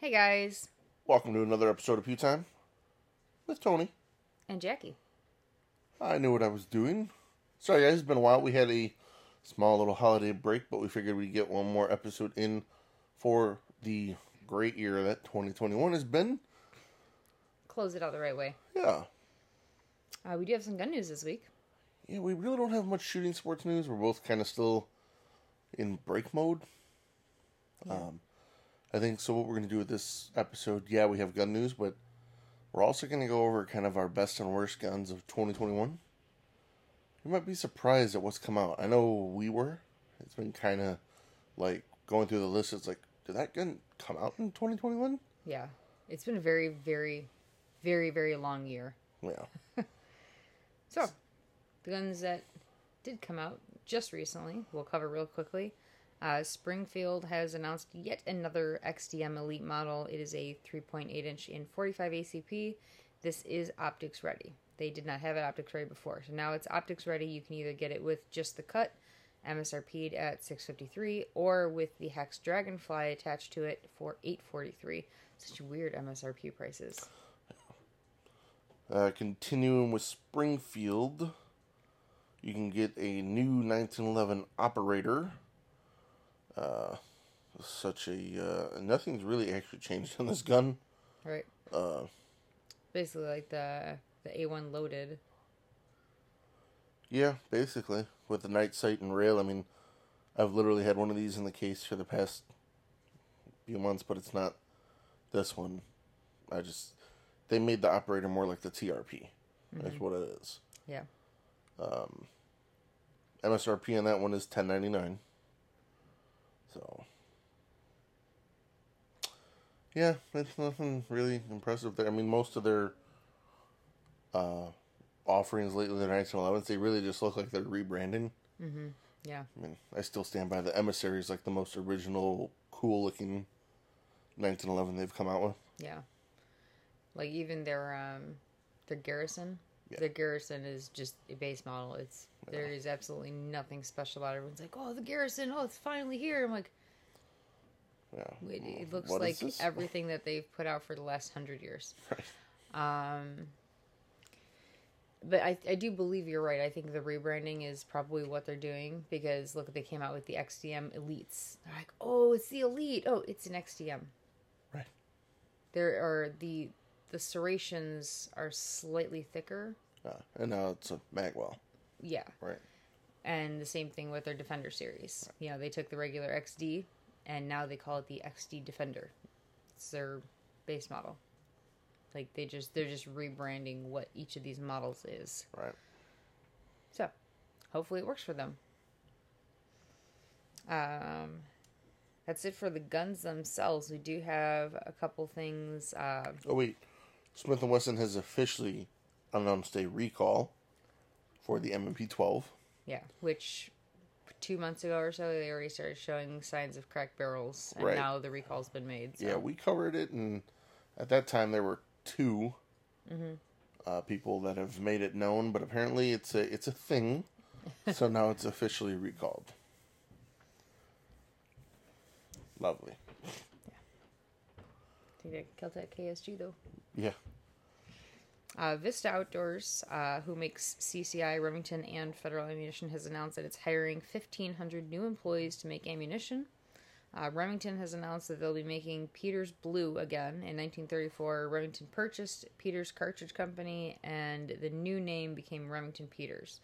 Hey guys, Welcome to another episode of Pew Time with Tony. and Jackie. I knew what I was doing. Sorry, guys, it's been a while. We had a small little holiday break, but we figured we'd get one more episode in for the great year that 2021 has been. Close it out the right way. Yeah. Uh, we do have some gun news this week. Yeah, we really don't have much shooting sports news. We're both kind of still in break mode. Um, I think so. What we're going to do with this episode, yeah, we have gun news, but we're also going to go over kind of our best and worst guns of 2021. You might be surprised at what's come out. I know we were. It's been kind of like going through the list. It's like, did that gun come out in 2021? Yeah, it's been a very, very, very, very long year. Yeah. So, the guns that did come out just recently, we'll cover real quickly. Uh, Springfield has announced yet another XDM Elite model. It is a 3.8 inch in 45 ACP. This is optics ready. They did not have it optics ready before, so now it's optics ready. You can either get it with just the cut, MSRP'd at 653, or with the Hex Dragonfly attached to it for 843. Such weird MSRP prices. Uh, continuing with Springfield, you can get a new 1911 operator. Uh, such a uh, nothing's really actually changed on this gun. Right. Uh, Basically like the the A1 loaded. yeah, basically with the night sight and rail. I mean, I've literally had one of these in the case for the past few months, but it's not this one. I just they made the operator more like the TRP. That's what it is. Yeah. Um, MSRP on that one is ten ninety nine. So yeah, it's nothing really impressive there. I mean, most of their uh, offerings lately, the nineteen elevens, they really just look like they're rebranding. Yeah. I mean, I still stand by the emissary is like the most original, cool looking nineteen eleven they've come out with. Yeah. Like even their um their garrison. Yeah. Their garrison is just a base model. It's there is absolutely nothing special about it. Everyone's like, "Oh, the garrison! Oh, it's finally here!" I'm like, Yeah, it, it looks What like everything that they've put out for the last hundred years. Um, but I, I do believe you're right. I think the rebranding is probably what they're doing because look, they came out with the XDM Elites. They're like, oh, it's the Elite. Oh, it's an XDM. right. There are the the serrations are slightly thicker. Uh, and now it's a Magwell, Yeah, right? and the same thing with their Defender series. You know, they took the regular XD and now they call it the XD Defender. It's their base model. Like they just they're just rebranding what each of these models is. Right. So, hopefully it works for them. Um, that's it for the guns themselves. We do have a couple things. Uh, Oh wait, Smith and Wesson has officially announced a recall for the M&P 12. yeah, which two months ago or so they already started showing signs of cracked barrels, and Right. now the recall's been made. So. Yeah, we covered it, and at that time there were 2 uh, people that have made it known, but apparently it's a it's a thing. so now it's officially recalled. Lovely. Think they killed that KSG though. Yeah. Uh, Vista Outdoors, uh, who makes CCI, Remington, and Federal Ammunition, has announced that it's hiring 1,500 new employees to make ammunition. Uh, Remington has announced that they'll be making Peters Blue again. In 1934, Remington purchased Peters Cartridge Company, and the new name became Remington Peters.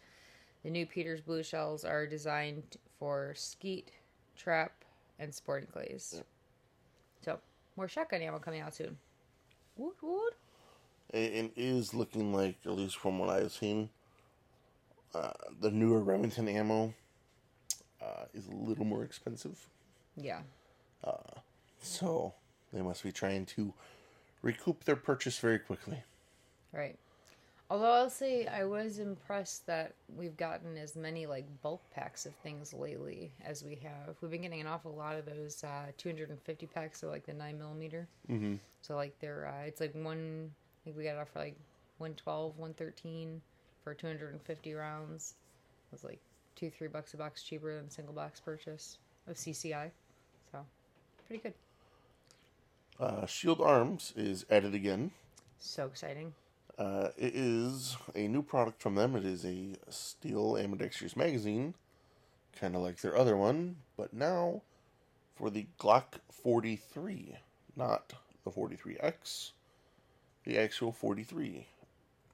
The new Peters Blue shells are designed for skeet, trap, and sporting clays. So, more shotgun ammo coming out soon. Woot woot. It, it is looking like, at least from what I've seen, uh, the newer Remington ammo uh, is a little more expensive. Yeah. So they must be trying to recoup their purchase very quickly. Right. Although I'll say I was impressed that we've gotten as many like bulk packs of things lately as we have. We've been getting an awful lot of those uh, 250 packs of like the nine millimeter. Mm-hmm. So like they're uh, it's like one. I think we got it off for like 112, 113 for 250 rounds. It was like two, three bucks a box cheaper than single box purchase of CCI. So pretty good. Uh, Shield Arms is added again. So exciting. Uh, it is a new product from them. It is a steel ambidextrous magazine, kind of like their other one, but now for the Glock 43, not the 43X, the actual 43.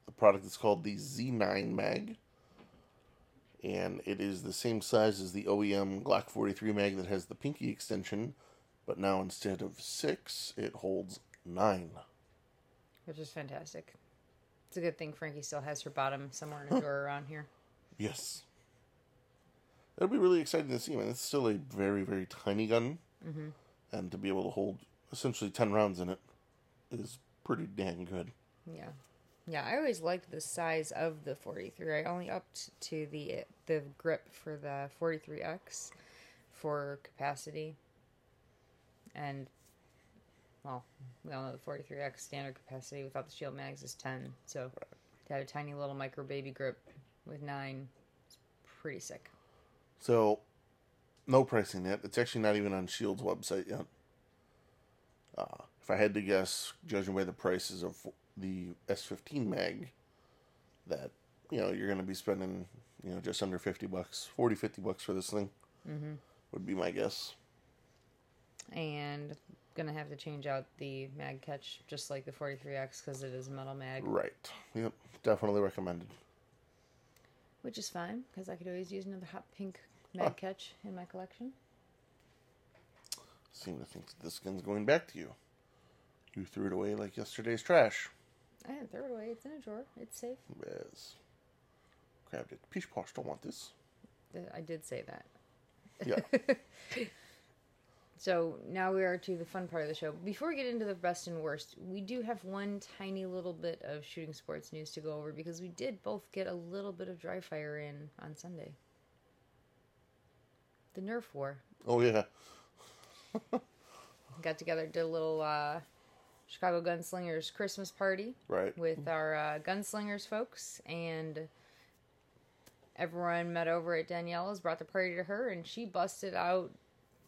The product is called the Z9 Mag, and it is the same size as the OEM Glock 43 mag that has the pinky extension, but now instead of six, it holds nine. Which is fantastic. It's a good thing Frankie still has her bottom somewhere in a drawer around here. Yes. It'll be really exciting to see, man. It's still a very, very tiny gun. Mm-hmm. And to be able to hold essentially 10 rounds in it is pretty dang good. Yeah. Yeah, I always liked the size of the 43. I only upped to the the grip for the 43X for capacity. And well, we all know the 43X standard capacity without the shield mags is 10. So to have a tiny little micro baby grip with 9 is pretty sick. So, no pricing yet. It's actually not even on Shield's website yet. Uh, if I had to guess, judging by the prices of the S15 mag, that, you know, you're going to be spending, you know, just under 50 bucks, 40, 50 bucks for this thing, mm-hmm. would be my guess. And gonna have to change out the mag catch just like the 43x because it is metal mag Right. Yep. Definitely recommended. which is fine because i could always use another hot pink mag catch in my collection Seem to think this gun's going back to you. You threw it away like yesterday's trash. i didn't throw it away it's in a drawer it's safe Yes. Grabbed it. Peach Posh don't want this. Uh, I did say that Yeah. so now we are to the fun part of the show before we get into the best and worst we do have one tiny little bit of shooting sports news to go over because we did both get a little bit of dry fire in on sunday the nerf war oh yeah. got together, did a little uh, Chicago Gunslingers Christmas party Right. with our uh, Gunslingers folks, and everyone met over at Daniela's, brought the party to her, and she busted out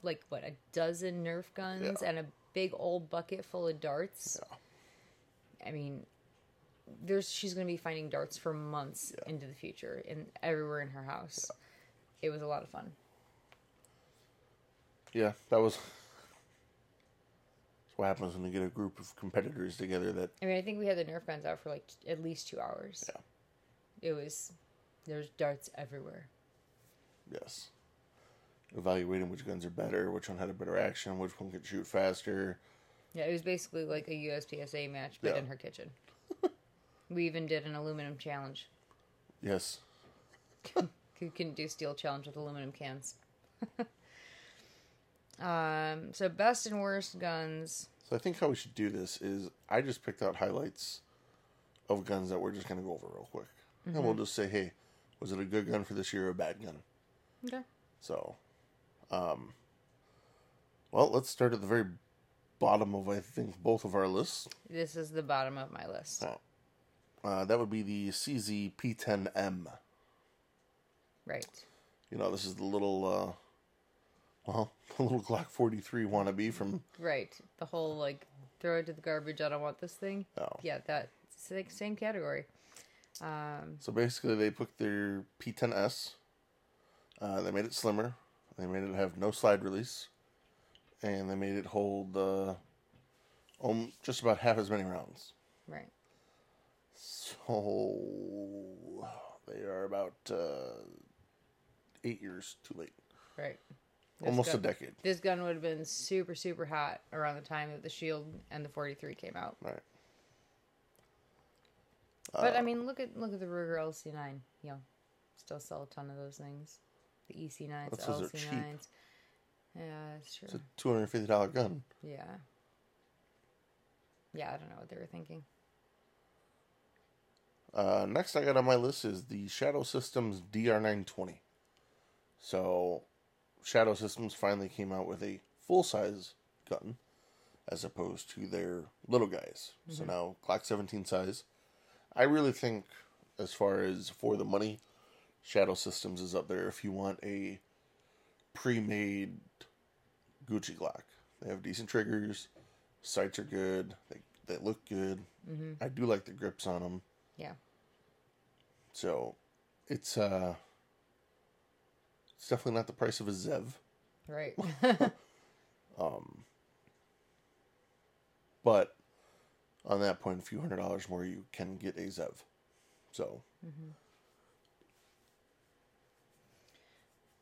like what a dozen Nerf guns Yeah. and a big old bucket full of darts. I mean, there's she's going to be finding darts for months Yeah. into the future, and everywhere in her house. It was a lot of fun. Yeah, that was. That's what happens when you get a group of competitors together that I mean, I think we had the Nerf guns out for like t- at least two hours. Yeah. It was there's darts everywhere. yes. Evaluating which guns are better, which one had a better action, which one could shoot faster. Yeah, it was basically like a USPSA match, but Yeah. in her kitchen. we even did an aluminum challenge. Yes. You couldn't do steel challenge with aluminum cans. um, so best and worst guns. So I think how we should do this is I just picked out highlights of guns that we're just gonna go over real quick. And we'll just say, hey, was it a good gun for this year or a bad gun? Okay. So um well let's start at the very bottom of I think both of our lists. This is the bottom of my list. Oh. Uh, that would be the CZ P10M. Right. You know, this is the little, uh, well, the little Glock 43 wannabe from, Right. The whole like throw it to the garbage. I don't want this thing. oh. Yeah, that same same category. Um, So basically, they took their P10S, uh, they made it slimmer, they made it have no slide release, and they made it hold uh, um, just about half as many rounds. right. So they are about uh, eight years too late, Right. This almost a decade. This gun would have been super, super hot around the time that the Shield and the 43 came out. Right. But I mean, look at look at the Ruger LC9. You know, still sell a ton of those things. The EC9s, That's the 'cause they're cheap. LC9s. Yeah, that's true. It's a two hundred fifty dollar gun. Yeah. Yeah, I don't know what they were thinking. Uh, next, I got on my list is the Shadow Systems DR920. So, Shadow Systems finally came out with a full size gun as opposed to their little guys. So now, Glock 17 size. I really think, as far as for the money, Shadow Systems is up there if you want a pre made Gucci Glock. They have decent triggers, Sights are good. They they look good. Mm-hmm. I do like the grips on them. Yeah. So, it's uh, it's definitely not the price of a Zev. Right. Um, but on that point, a few hundred dollars more, you can get a Zev. So,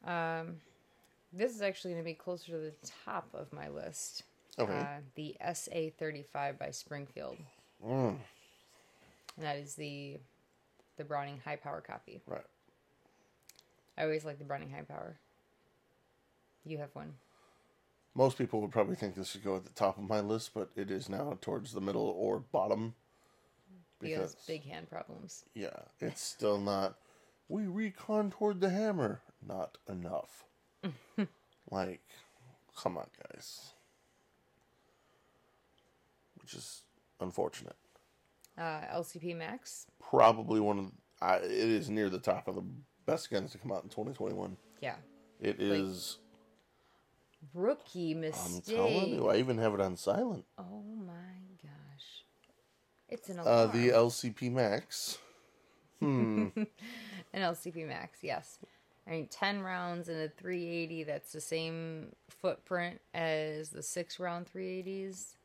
um, this is actually going to be closer to the top of my list. okay. Uh, the SA thirty five by Springfield. Mm, And that is the the Browning high power copy. right. I always like the Browning high power. You have one. Most people would probably think this should go at the top of my list, but it is now towards the middle or bottom. Because big hand problems. yeah, it's still not. We recontoured the hammer. Not enough. like, come on, guys. Which is unfortunate. Uh, LCP Max. Probably one of. I, it is near the top of the best guns to come out in 2021. Yeah. It is. Rookie I'm mistake. telling you, I even have it on silent. Oh my gosh. It's an Uh, the LCP Max. Hmm. An LCP Max, yes. I mean, 10 rounds in a 380, that's the same footprint as the 6 round 380s.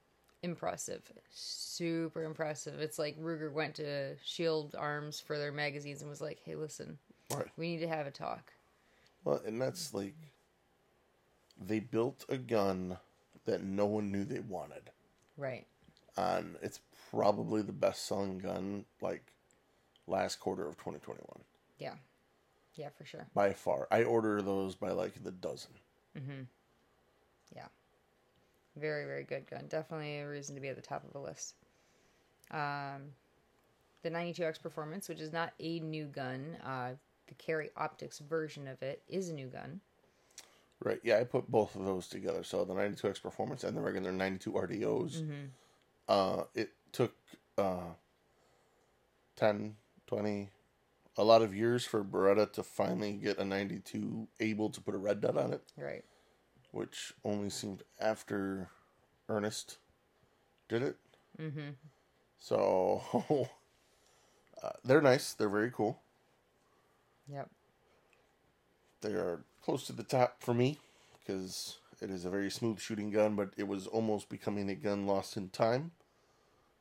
Impressive. Super impressive. It's like Ruger went to Shield Arms for their magazines and was like, hey, listen, right. we need to have a talk. Well, and that's like they built a gun that no one knew they wanted, Right. and it's probably the best-selling gun like last quarter of 2021 Yeah. Yeah, for sure. by far. I order those by like the dozen. Mm-hmm. Yeah. Very, very good gun. Definitely a reason to be at the top of the list. Um, the 92X Performance, which is not a new gun, uh, the Carry Optics version of it is a new gun. Right? Yeah, I put both of those together. So the 92X Performance and the regular 92 RDOs. Uh, it took uh, 10, 20, a lot of years for Beretta to finally get a 92 able to put a red dot on it. Right. which only seemed after Ernest did it. Mm-hmm. So uh, they're nice. They're very cool. Yep. They are close to the top for me because it is a very smooth shooting gun, but it was almost becoming a gun lost in time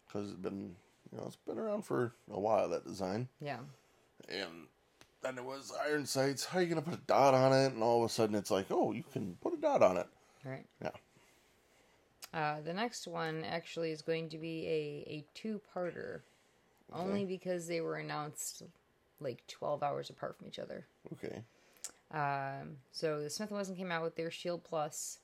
because it's been you know it's been around for a while that design Yeah. And then it was iron sights. How are you gonna put a dot on it? And all of a sudden it's like, oh, you can put a dot on it. Right. Yeah. Uh, the next one actually is going to be a, a two parter, only because they were announced like 12 hours apart from each other. Okay. Um, so the Smith & Wesson came out with their Shield Plus.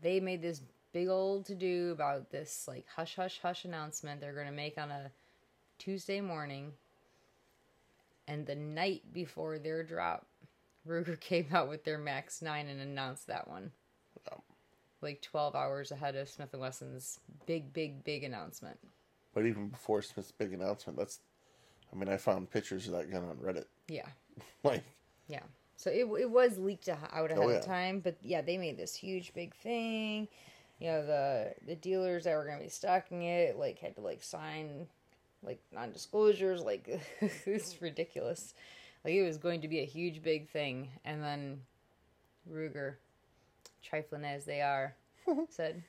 They made this big old to do about this like hush hush hush announcement they're going to make on a Tuesday morning. And the night before their drop, Ruger came out with their Max 9 and announced that one. Oh. Like 12 hours ahead of Smith & Wesson's big big big announcement. But even before Smith's big announcement, that's, I mean, I found pictures of that gun on Reddit. Yeah. Like, Yeah. So it, it was leaked out ahead Oh, yeah. of time, but yeah, they made this huge big thing. You know, the the dealers that were going to be stocking it like had to like sign like non-disclosures like it's ridiculous. Like it was going to be a huge big thing and then Ruger trifling as they are said,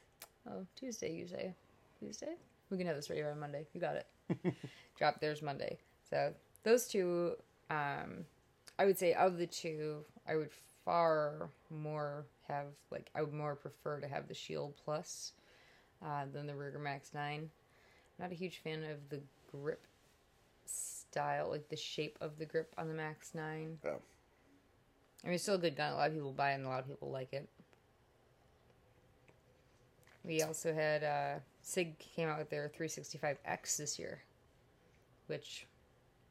"Oh, Tuesday you say. Tuesday? We can have this ready by Monday. You got it." Drop theirs Monday. So, those two um I would say of the two, I would far more have like I would more prefer to have the Shield Plus uh, than the Ruger Max Nine. Not a huge fan of the grip style, like the shape of the grip on the Max Nine. yeah. I mean, it's still a good gun. A lot of people buy it, and a lot of people like it. We also had uh, Sig came out with their 365X this year, which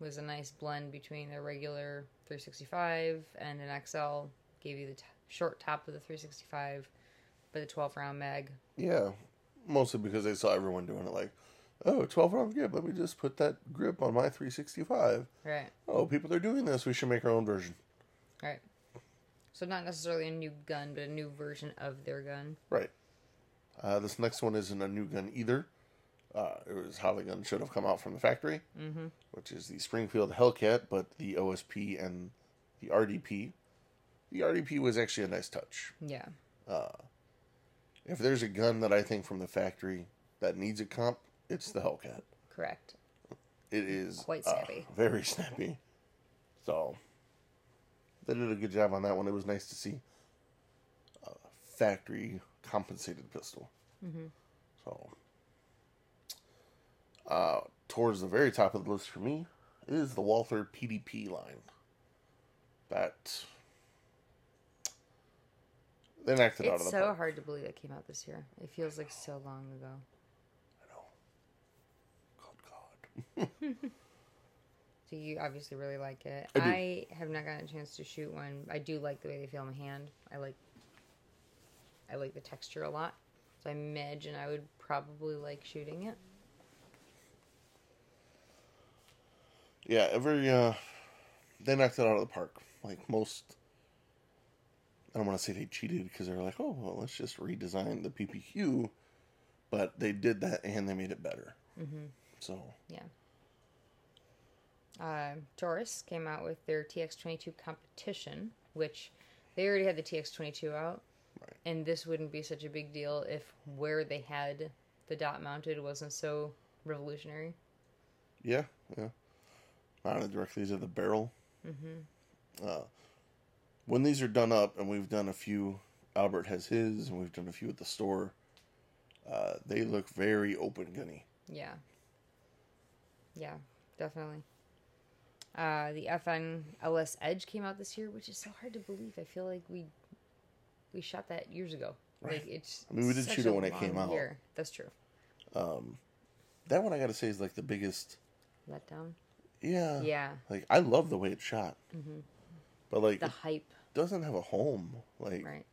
was a nice blend between their regular 365 and an XL. Gave you the t- short top of the 365, but the 12 round mag. Yeah. Mostly because they saw everyone doing it like, oh, 12 round grip. Let me just put that grip on my 365. Right, Oh, people are doing this. We should make our own version. right. So not necessarily a new gun, but a new version of their gun. Right. Uh, this next one isn't a new gun either. Uh, it was how the gun should have come out from the factory, mm-hmm. which is the Springfield Hellcat, but the OSP and the RDP. The RDP was actually a nice touch. Yeah. If there's a gun that I think from the factory that needs a comp, it's the Hellcat. Correct. It is Quite uh, snappy. very snappy. So they did a good job on that one. It was nice to see a factory compensated pistol. Mm-hmm. So uh, towards the very top of the list for me is the Walther PDP line. That they knocked it out of the It's so park. hard to believe it came out this year. It feels like so long ago. I know. Good God. So you obviously really like it. I. I, have not gotten a chance to shoot one. I do like the way they feel in my hand. I like I like the texture a lot. So I imagine I would probably like shooting it. Yeah, every uh, they knocked it out of the park. Like most, I don't want to say they cheated because they're like, oh, well, let's just redesign the PPQ, but they did that and they made it better. Mm-hmm. So Yeah. Uh, Taurus came out with their TX22 competition, which they already had the TX22 out, Right. and this wouldn't be such a big deal if where they had the dot mounted wasn't so revolutionary. yeah, yeah, mounted directly to the barrel. Mm-hmm. Uh, when these are done up, and we've done a few, Albert has his, and we've done a few at the store. Uh, they look very open gunny. Yeah. Yeah, definitely. Uh, the FN LS Edge came out this year, which is so hard to believe. I feel like we we shot that years ago. Right. Like it's. I mean, we did shoot it when it came out. year. That's true. Um, That one I gotta say is like the biggest. Letdown. Yeah. Yeah, Like I love the way it's shot, Mhm. but like the hype. doesn't have a home. Like Right.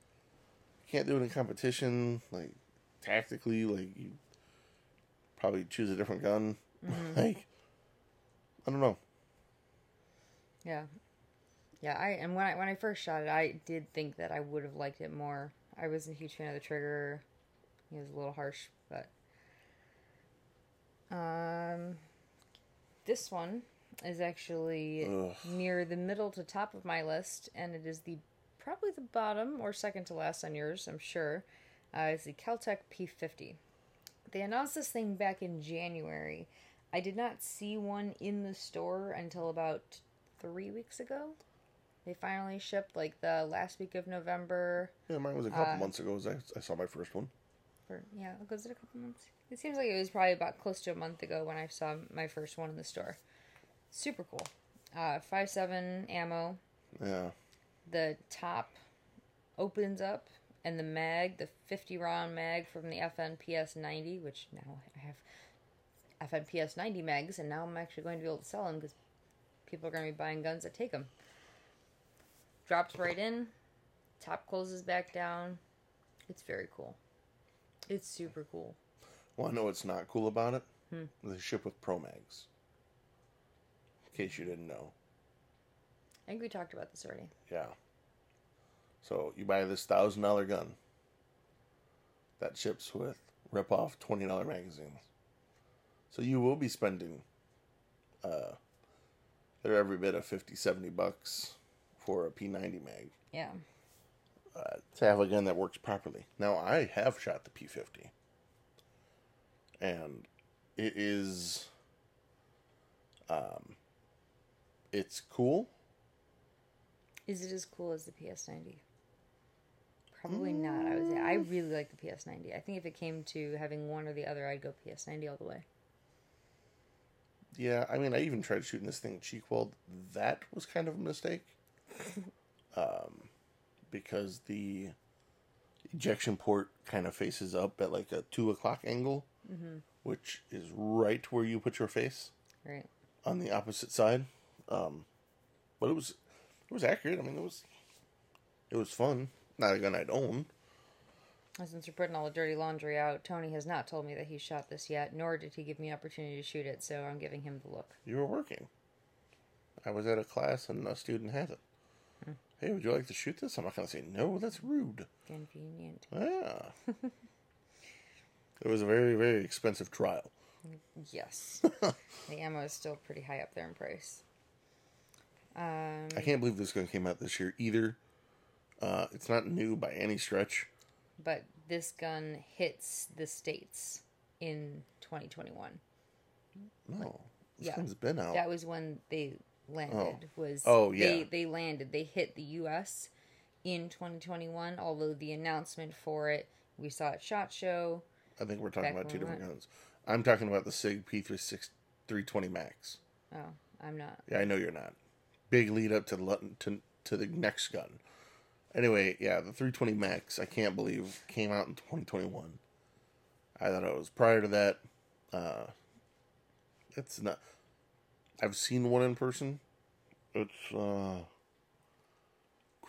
can't do it in competition. Like tactically, like you probably choose a different gun. Like I don't know. Yeah. Yeah, I and when I when I first shot it, I did think that I would have liked it more. I wasn't a huge fan of the trigger. It was a little harsh, but um this one is actually Ugh. near the middle to top of my list and it is the probably the bottom or second to last on yours, I'm sure. Uh, it's the Kel-Tec P50. They announced this thing back in January. I did not see one in the store until about three weeks ago. They finally shipped like the last week of November. Yeah, mine was a couple Uh, months ago. as I, I saw my first one. Or yeah, was it a couple months? It seems like it was probably about close to a month ago when I saw my first one in the store. Super cool. Uh, five seven ammo. Yeah, The top opens up, and the mag, the fifty round mag from the FNPS ninety, which now I have FNPS ninety mags, and now I'm actually going to be able to sell them because people are going to be buying guns that take them. Drops right in, top closes back down. It's very cool. It's super cool. well, I know what's not cool about it. Hmm. They ship with Pro Mags. In case you didn't know. I think we talked about this already. Yeah. So you buy this thousand dollar gun that ships with rip off twenty dollar magazines. So you will be spending uh they're every bit of 50, 70 bucks for a P ninety mag Yeah. uh, to have a gun that works properly. Now I have shot the P fifty. And it is um it's cool. Is it as cool as the PS90? Probably not. I would say I really like the PS90. I think if it came to having one or the other, I'd go PS90 all the way. Yeah, I mean, I even tried shooting this thing cheek weld. That was kind of a mistake, um, because the ejection port kind of faces up at like a two o'clock angle, which is right where you put your face Right. on the opposite side. Um, but it was it was accurate. I mean, it was it was fun. Not a gun I'd own. Since you're putting all the dirty laundry out, Tony has not told me that he shot this yet, nor did he give me an opportunity to shoot it, so I'm giving him the look. You were working. I was at a class and a student had it. Hey, would you like to shoot this? I'm not gonna say no. That's rude. Convenient. Yeah. It was a very, very expensive trial. Yes. the ammo is still pretty high up there in price. Um, I can't believe this gun came out this year either. Uh, it's not new by any stretch. But this gun hits the states in 2021. No, this yeah. gun's been out. That was when they landed. Oh. Was Oh, They yeah. they landed. They hit the U.S. in 2021. Although the announcement for it, we saw at Shot Show. I think we're talking about two different guns. I'm talking about the Sig P36 320 Max. Oh, I'm not. Yeah, I know you're not. Big lead up to the to to the next gun. Anyway, yeah, the 320 Max. I can't believe came out in 2021. I thought it was prior to that. Uh, it's not. I've seen one in person. It's uh,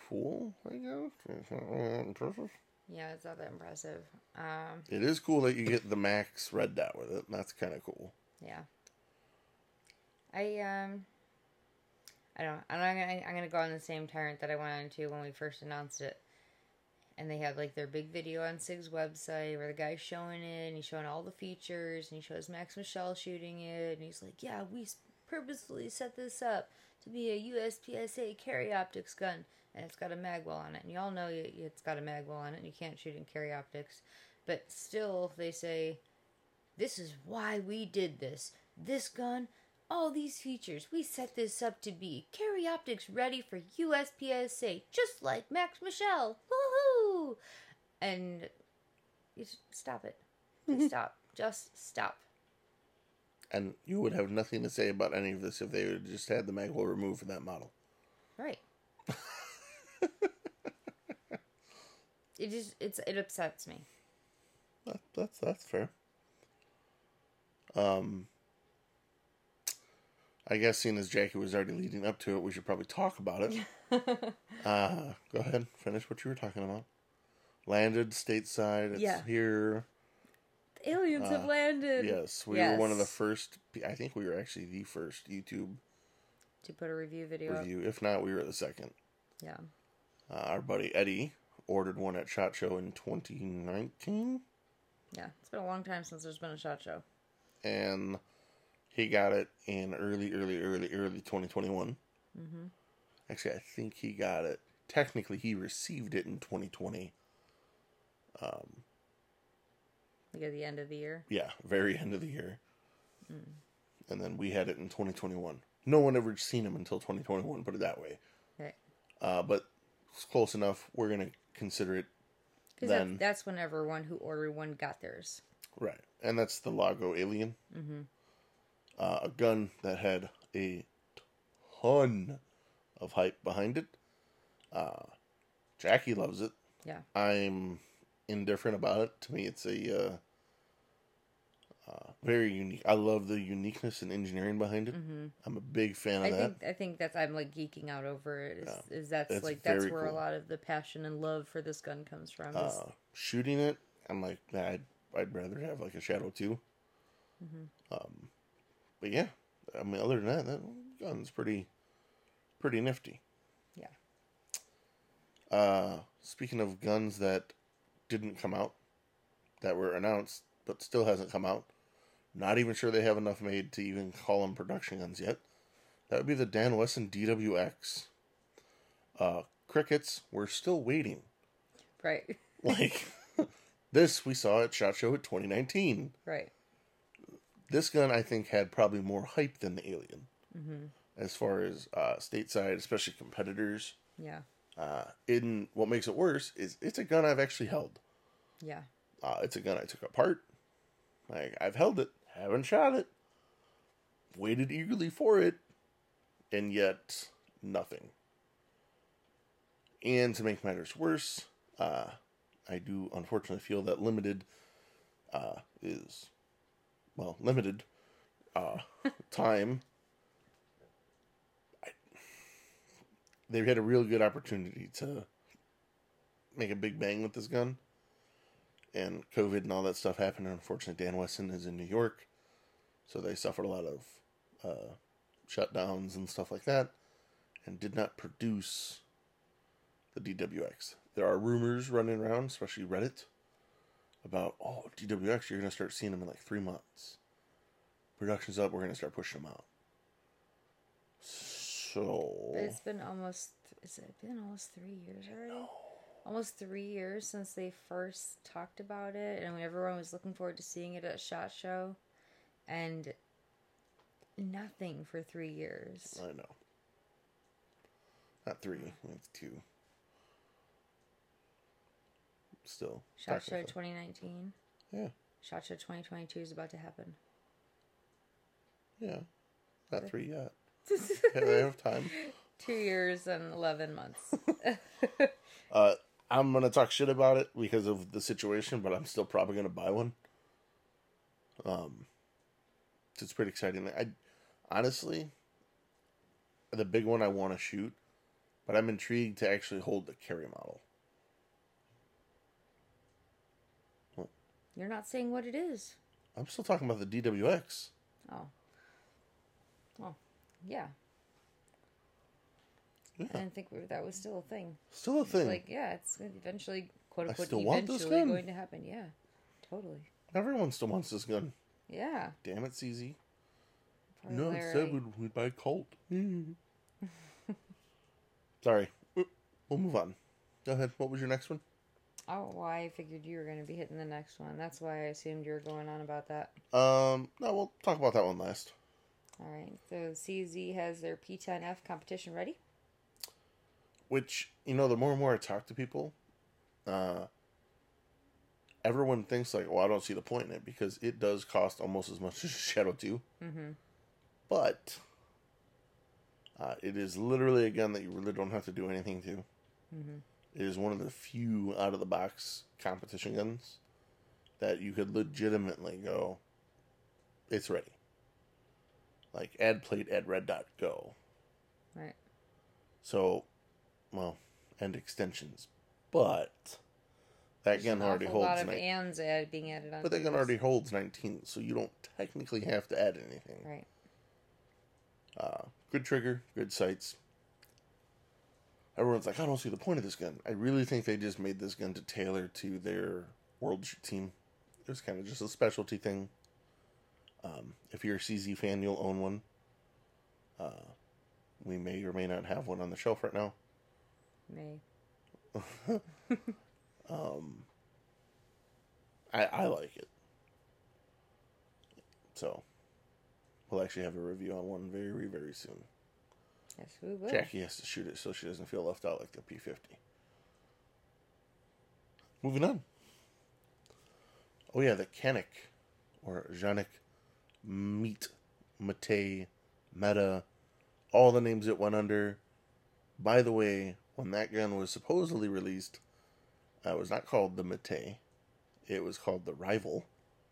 cool. I guess. It's not really impressive. Yeah, it's not that impressive. Um, It is cool that you get the Max red dot with it. That's kind of cool. yeah. I um. I don't. I'm gonna. I'm gonna go on the same tyrant that I went on to when we first announced it. And they had like their big video on Sig's website where the guy's showing it and he's showing all the features and he shows Max Michel shooting it and he's like, "Yeah, we purposefully set this up to be a USPSA carry optics gun and it's got a magwell on it." And y'all know it's got a magwell on it and you can't shoot in carry optics, but still they say, "This is why we did this. This gun all these features. We set this up to be carry optics ready for USPSA, just like Max Michel. Woohoo! And you s- stop it. Just stop. Just stop. And you would have nothing to say about any of this if they had just had the magwell removed from that model. Right. it just it's it upsets me. That, that's that's fair. Um, I guess seeing as Jackie was already leading up to it, we should probably talk about it. uh, go ahead, finish what you were talking about. Landed stateside. It's Yeah. here. Aliens have landed. Yes, we were one of the first. I think we were actually the first YouTube To put a review video up. review. If not, we were the second. Yeah. Uh, our buddy Eddie ordered one at Shot Show in 2019. Yeah. It's been a long time since there's been a shot show. and he got it in early, early, early, early 2021. Mm-hmm. Actually, I think he got it. Technically, he received it in 2020. Um, Like at the end of the year. Yeah, very end of the year. And then we had it in 2021. No one ever seen him until 2021. Put it that way. Right. Uh, but it's close enough. We're gonna consider it Because that's when everyone who ordered one got theirs. right, and that's the Laugo Alien. Mm-hmm. Uh, a gun that had a ton of hype behind it. Uh, Jackie loves it. Yeah. I'm indifferent about it. To me, it's a uh, uh, very unique. I love the uniqueness and engineering behind it. I'm a big fan of I that. think I think that's I'm like geeking out over it. Is, is that's like that's where a lot of the passion and love for this gun comes from. is- uh, shooting it, I'm like, I'd, I'd rather have like a Shadow 2. Um, but yeah, I mean, other than that, that gun's pretty, pretty nifty. yeah. Uh, speaking of guns that didn't come out, that were announced but still hasn't come out, not even sure they have enough made to even call them production guns yet. That would be the Dan Wesson DWX. Uh, crickets, we're still waiting. Right. Like this, we saw at Shot Show at 2019. right. This gun, I think, had probably more hype than the Alien, as far as uh, stateside, especially competitors. Yeah. Uh, in what makes it worse is it's a gun I've actually held. Yeah. Uh, it's a gun I took apart. Like I've held it, haven't shot it, waited eagerly for it, and yet nothing. And to make matters worse, uh, I do unfortunately feel that limited uh, is well limited uh, time. I, they had a real good opportunity to make a big bang with this gun and COVID and all that stuff happened. And unfortunately, Dan Wesson is in New York, so they suffered a lot of uh, shutdowns and stuff like that, and did not produce the DWX. There are rumors running around, especially Reddit, about oh DWX, you're gonna start seeing them in like three months. Production's up. We're gonna start pushing them out. So But it's been almost. it's been almost three years already? Almost three years since they first talked about it, and when everyone was looking forward to seeing it at a Shot Show, and nothing for three years. I know. Not three. It's two. Still. Shot Show 2019. Yeah. Shot Show 2022 is about to happen. Yeah. Not three yet. yeah, they have time. Two years and 11 months. Uh, I'm gonna talk shit about it because of the situation, but I'm still probably gonna buy one. Um, it's pretty exciting. I honestly, the big one I want to shoot, but I'm intrigued to actually hold the carry model. You're not saying what it is. I'm still talking about the DWX. Oh. Well, yeah. Yeah. I didn't think we, that was still a thing. Still a thing. Like, yeah, it's eventually, quote unquote, still want this eventually gun. going to happen. Yeah, totally. Everyone still wants this gun. Yeah. Damn it, CZ. Probably No, Larry. instead we'd, we'd buy Colt. Sorry. We'll move on. Go ahead. What was your next one? Oh, I figured you were going to be hitting the next one. That's why I assumed you were going on about that. Um, no, we'll talk about that one last. All right. So CZ has their P10F competition ready. Which, you know, the more and more I talk to people, uh, everyone thinks, like, well, I don't see the point in it because it does cost almost as much as Shadow 2. Mm-hmm. But uh, it is literally a gun that you really don't have to do anything to. Mhm. It is one of the few out of the box competition guns that you could legitimately go, it's ready. Like, add plate, add red dot, go. Right. So, well, and extensions. But that There's gun already awful lot holds. of Ni- ands add, being added on. but that gun already holds 19, so you don't technically have to add anything. Right. Uh, good trigger, good sights. Everyone's like, I don't see the point of this gun. I really think they just made this gun to tailor to their world team. It was kind of just a specialty thing. Um, if you're a CZ fan, you'll own one. Uh, we may or may not have one on the shelf right now. May. Um, I I like it. So, we'll actually have a review on one very very soon. Yes, we will. Jackie has to shoot it so she doesn't feel left out like the P50. Moving on. Oh yeah, the Canik or Janik Meat Mate Meta, all the names it went under. By the way, when that gun was supposedly released, uh, it was not called the Mate. It was called the Rival.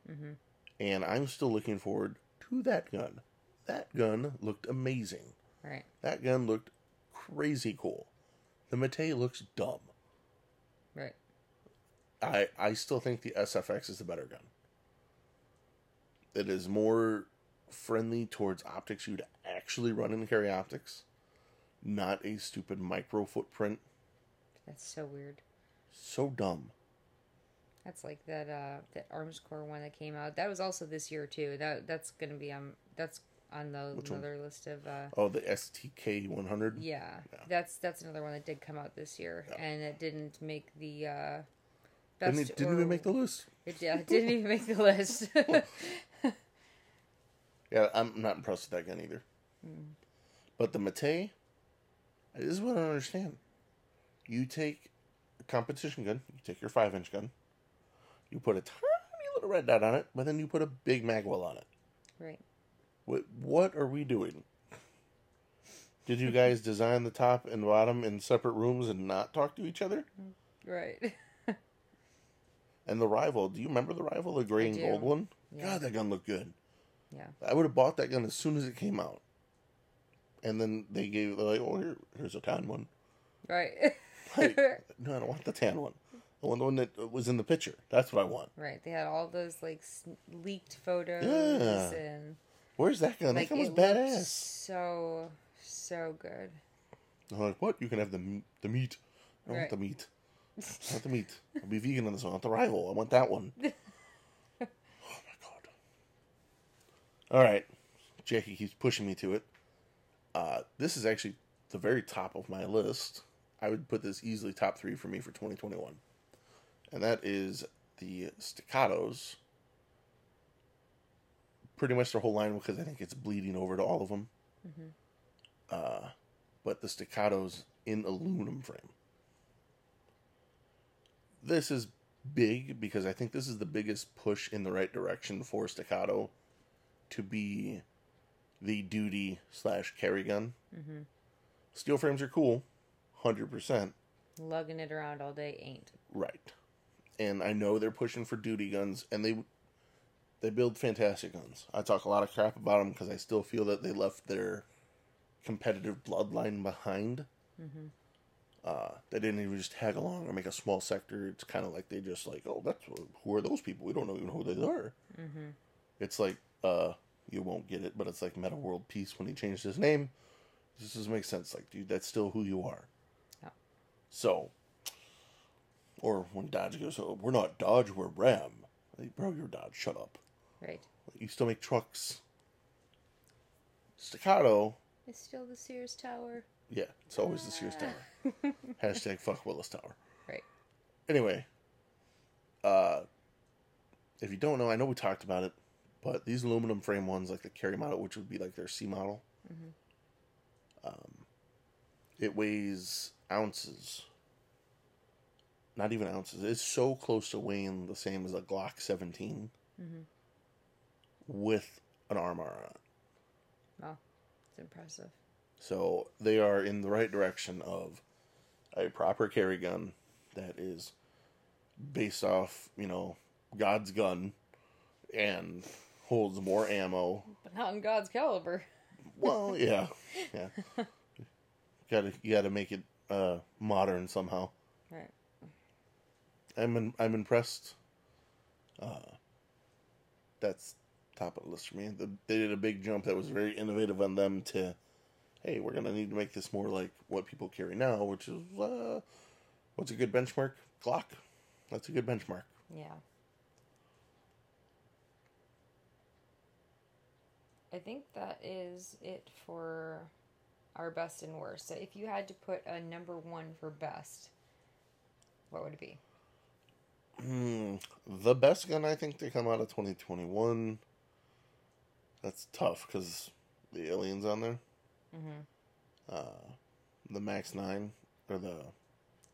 Mm-hmm. And I'm still looking forward to that gun. That gun looked amazing. Right. That gun looked crazy cool. The Mate looks dumb. Right. I I still think the SFX is the better gun. It is more friendly towards optics you'd actually run and carry optics, not a stupid micro footprint. That's so weird. So dumb. That's like that uh that Armscor one that came out. That was also this year too. That that's gonna be um that's on the Which one? list of uh Oh, the STK 100. yeah, Yeah. That's that's another one that did come out this year Yeah. and it didn't make the uh Didn't, it, didn't or- even make the list. It, yeah, it didn't even make the list. Yeah, I'm not impressed with that gun either. But the Mate, this is what I don't understand. You take a competition gun, you take your five inch gun, you put a tiny little red dot on it, but then you put a big magwell on it. right. What, what are we doing? Did you guys design the top and bottom in separate rooms and not talk to each other? Right. And the rival, do you remember the rival, the gray I and do. gold one? Yeah. God, that gun looked good. Yeah. I would have bought that gun as soon as it came out. And then they gave they're like, oh, here, here's a tan one. Right. Like, no, I don't want the tan one. I want the one that was in the picture. That's what I want. right. They had all those like leaked photos Yeah. and Where's that gun? like that gun was badass. so so good. I'm like, what? You can have the meat. The meat. I don't Right. want the meat. I want the meat. I'll be vegan on this one. Not the rival. I want that one. oh my god. All right. Jackie keeps pushing me to it. Uh, this is actually the very top of my list. I would put this easily top three for me for 2021. And that is the staccatos. Pretty much the whole line because I think it's bleeding over to all of them. Uh, but the staccatos in aluminum frame. This is big because I think this is the biggest push in the right direction for staccato to be the duty slash carry gun. Steel frames are cool, hundred percent Lugging it around all day ain't. right, and I know they're pushing for duty guns, and they they build fantastic guns. I talk a lot of crap about them because I still feel that they left their competitive bloodline behind. Uh, they didn't even just tag along or make a small sector. It's kind of like they just like, oh, that's who are those people? We don't know even who they are. It's like, uh, you won't get it, but it's like Meta World Peace when he changed his name. This doesn't make sense. Like, dude, that's still who you are. Yeah. So, or when Dodge goes, oh, we're not Dodge, we're Ram. Like, bro, you're Dodge. Shut up. Right. You still make trucks. Staccato, It's still the Sears Tower. yeah, it's always the Sears Tower. Hashtag fuck Willis Tower. Right. Anyway, uh, if you don't know, I know we talked about it, but these aluminum frame ones, like the carry model, which would be like their C model, um, it weighs ounces. Not even ounces. It's so close to weighing the same as a Glock 17 with an armor on it. Wow. It's impressive. So they are in the right direction of a proper carry gun that is based off, you know, God's gun and holds more ammo. But not in God's caliber. Well, yeah, yeah. Got to you got to make it uh, modern somehow. Right. I'm in, I'm impressed. Uh, that's top of the list for me. The, they did a big jump that was very innovative on them to, hey, we're gonna need to make this more like what people carry now, which is uh, what's a good benchmark? Glock. That's a good benchmark. Yeah. I think that is it for our best and worst. So if you had to put a number one for best, what would it be? Hmm, the best gun I think to come out of 2021. That's tough because the aliens on there. Mm-hmm. Uh, the Max Nine or the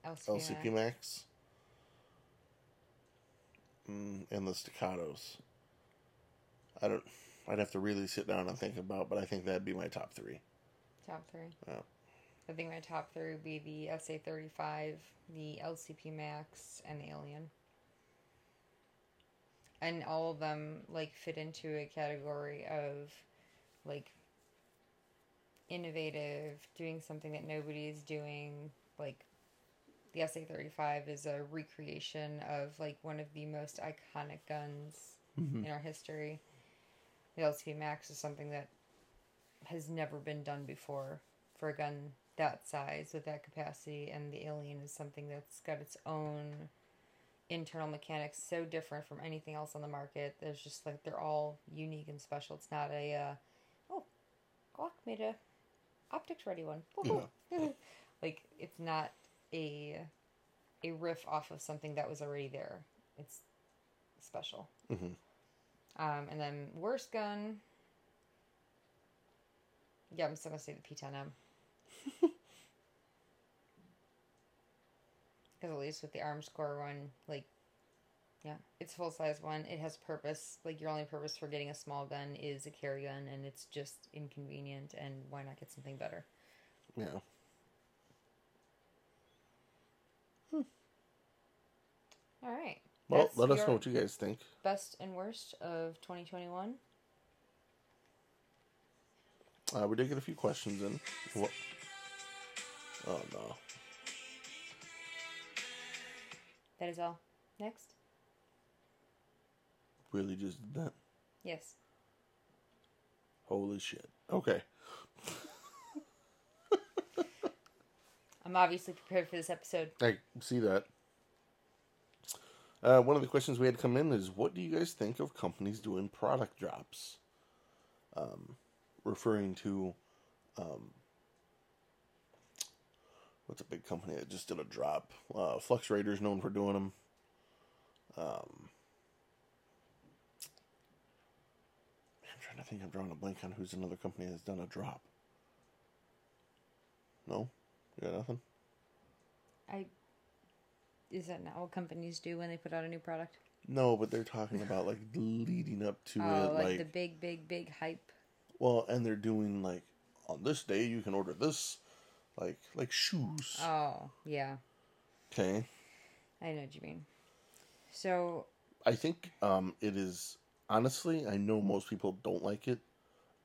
LCP. LCP Max. Mm, and the staccatos. I don't. I'd have to really sit down and think about, but I think that'd be my top three. Top three. Yeah. I think my top three would be the SA thirty five, the LCP Max, and the Alien. And all of them like fit into a category of like innovative, doing something that nobody is doing. Like the SA thirty five is a recreation of like one of the most iconic guns Mhm. in our history. The LCP Max is something that has never been done before for a gun that size with that capacity, and the Alien is something that's got its own internal mechanics so different from anything else on the market. There's just like they're all unique and special. It's not a uh, oh, Glock made a optics ready one. like it's not a a riff off of something that was already there. It's special. Mhm. Um, and then worst gun. Yeah, I'm still gonna say the P10M. Because at least with the Armscor one, like, yeah, it's full size one. It has purpose. Like your only purpose for getting a small gun is a carry gun, and it's just inconvenient. And why not get something better? Yeah. All right. Well, That's let us know what you guys think. Best and worst of 2021. Uh, we did get a few questions in. What? Oh no. That is all. Next. Really just did that. Yes. Holy shit. Okay. I'm obviously prepared for this episode. I see that. Uh, one of the questions we had come in is, what do you guys think of companies doing product drops? Um, referring to, um, what's a big company that just did a drop? Uh, Flux Raiders known for doing them. Um, I'm trying to think. I'm drawing a blank on who's another company that's done a drop. No, you got nothing. I is that not what companies do when they put out a new product? No, but they're talking about like leading up to Oh, it, like, like the big, big, big hype. well, and they're doing like on this day you can order this, like like shoes. Oh, yeah, Okay, I know what you mean. So I think um it is honestly. I know most people don't like it.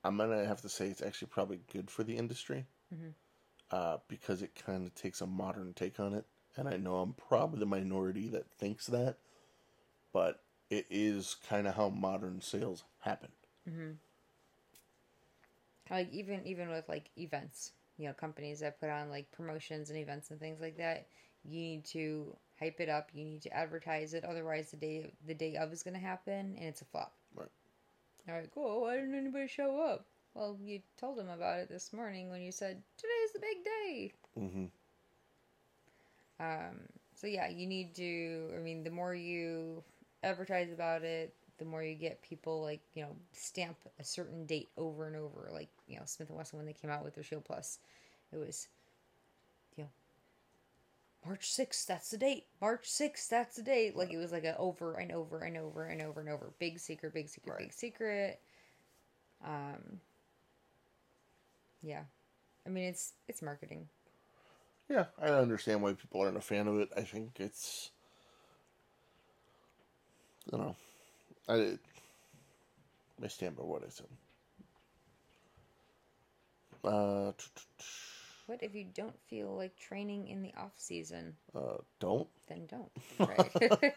I'm gonna have to say it's actually probably good for the industry, uh, because it kind of takes a modern take on it. And I know I'm probably the minority that thinks that, but it is kind of how modern sales happen. like even even with like events you know companies that put on like promotions and events and things like that you need to hype it up you need to advertise it otherwise the day the day of is going to happen and it's a flop. Right. all right cool why didn't anybody show up? Well you told them about it this morning when you said today's the big day. Mm-hmm. Um so yeah you need to i mean the more you advertise about it the more you get people like you know stamp a certain date over and over like you know smith and wesson when they came out with their shield plus it was you know march 6th that's the date. March 6th that's the date. Like it was like a over and over and over and over and over. Big secret big secret Right. big secret. Um yeah. I mean it's it's marketing. Yeah, I understand why people aren't a fan of it. I think it's, I don't know, I, stand by what I said. Uh, what if you don't feel like training in the off season uh, don't. then don't right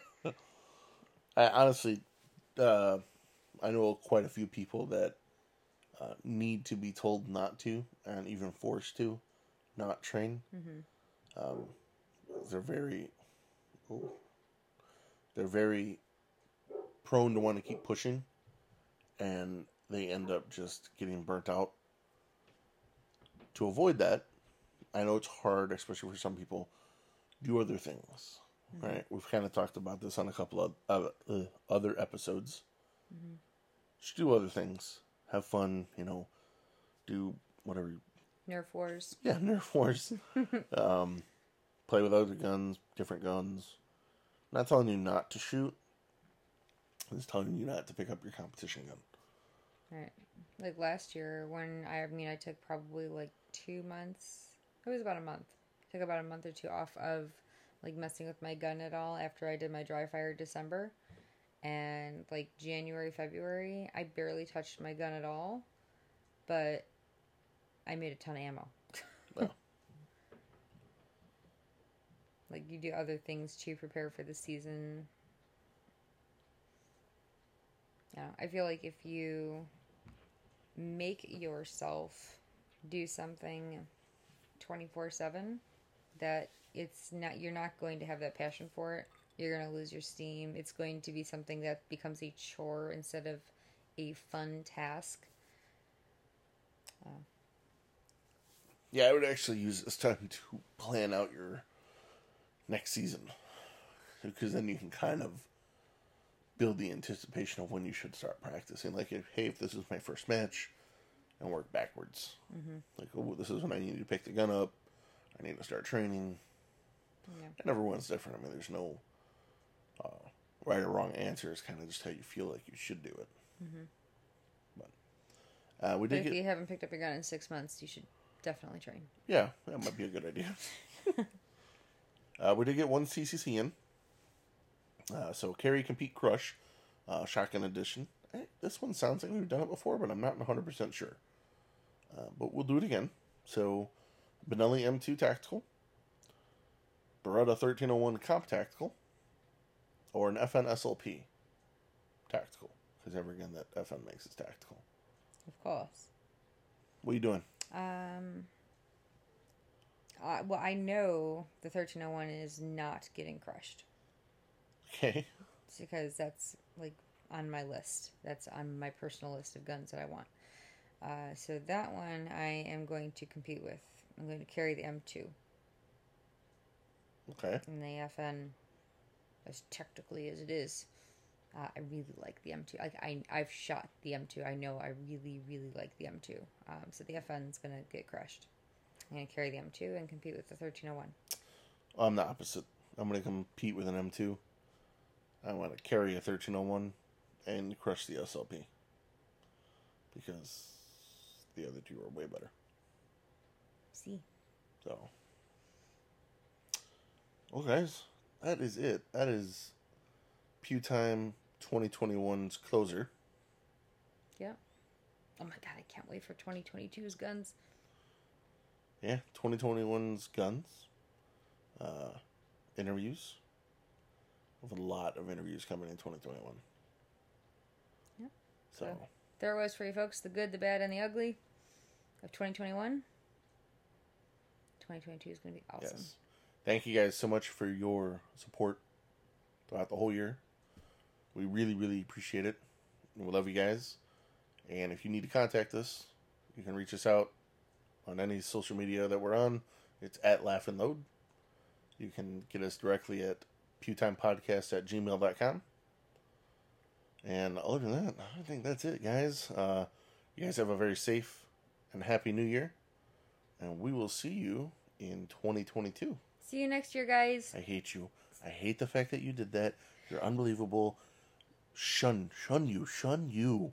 I honestly, uh, I know quite a few people that uh, need to be told not to, and even forced to, not train. Um, they're very, oh, they're very prone to want to keep pushing, and they end up just getting burnt out. To avoid that, I know it's hard, especially for some people. Do other things, right? We've kind of talked about this on a couple of uh, uh, other episodes. Just do other things, have fun, you know, do whatever. You, nerf wars yeah, Nerf wars. um, play with other guns, different guns. not telling you not to shoot. I'm telling you not to pick up your competition gun. Right. Like last year when I, I mean I took probably like two months. It was about a month. took about a month or two off of like messing with my gun at all after I did my dry fire December. And like January, February, I barely touched my gun at all. But I made a ton of ammo. Well. like you do other things to prepare for the season. Yeah, I feel like if you make yourself do something 24/7 that it's not you're not going to have that passion for it. You're going to lose your steam. It's going to be something that becomes a chore instead of a fun task. Uh. Yeah, I would actually use this time to plan out your next season. Because then you can kind of build the anticipation of when you should start practicing. Like, if, hey, if this is my first match, and work backwards. Like, oh, this is when I need to pick the gun up. I need to start training. Yeah. And everyone's different. I mean, there's no uh, right or wrong answer. It's kind of just how you feel like you should do it. But uh, we But did if get you haven't picked up your gun in 6 months, you should definitely train. Yeah, that might be a good idea. uh, we did get one CCC in. Uh, so carry, compete, crush, uh, shotgun edition. Eh, this one sounds like we've done it before, but I'm not 100% sure. Uh, but we'll do it again. So Benelli M2 Tactical, Beretta 1301 Comp Tactical, or an FN SLP Tactical. Because ever again, that FN makes is tactical. Of course. What are you doing? Um. Uh, well, I know the 1301 is not getting crushed. Okay. Because that's like on my list. That's on my personal list of guns that I want. Uh, so that one I am going to compete with. I'm going to carry the M2 Okay. And the FN, as technically as it is. Uh, I really like the M2. Like I, I've shot the M2. I know I really, really like the M2. Um, so the FN is going to get crushed. I'm going to carry the M2 and compete with the 1301. I'm the opposite. I'm going to compete with an M2. I want to carry a 1301 and crush the SLP. Because the other two are way better. See, So. Well, guys, that is it. That is Pew Time 2021's closer. yeah. Oh my god, I can't wait for 2022's guns. Yeah, 2021's guns. Uh, interviews. Have a lot of interviews coming in 2021. Yeah. So, So- There it was for you folks the good, the bad, and the ugly of 2021. 2022 is going to be awesome. yes. Thank you guys so much for your support throughout the whole year. We really, really appreciate it. And we love you guys. And if you need to contact us, you can reach us out on any social media that we're on. It's at Laugh and Load. You can get us directly at pewtimepodcast at gmail.com. And other than that, I think that's it, guys. Uh, you guys have a very safe and happy new year. And we will see you in 2022. See you next year, guys. I hate you. I hate the fact that you did that. You're unbelievable. Shun, shun you, shun you.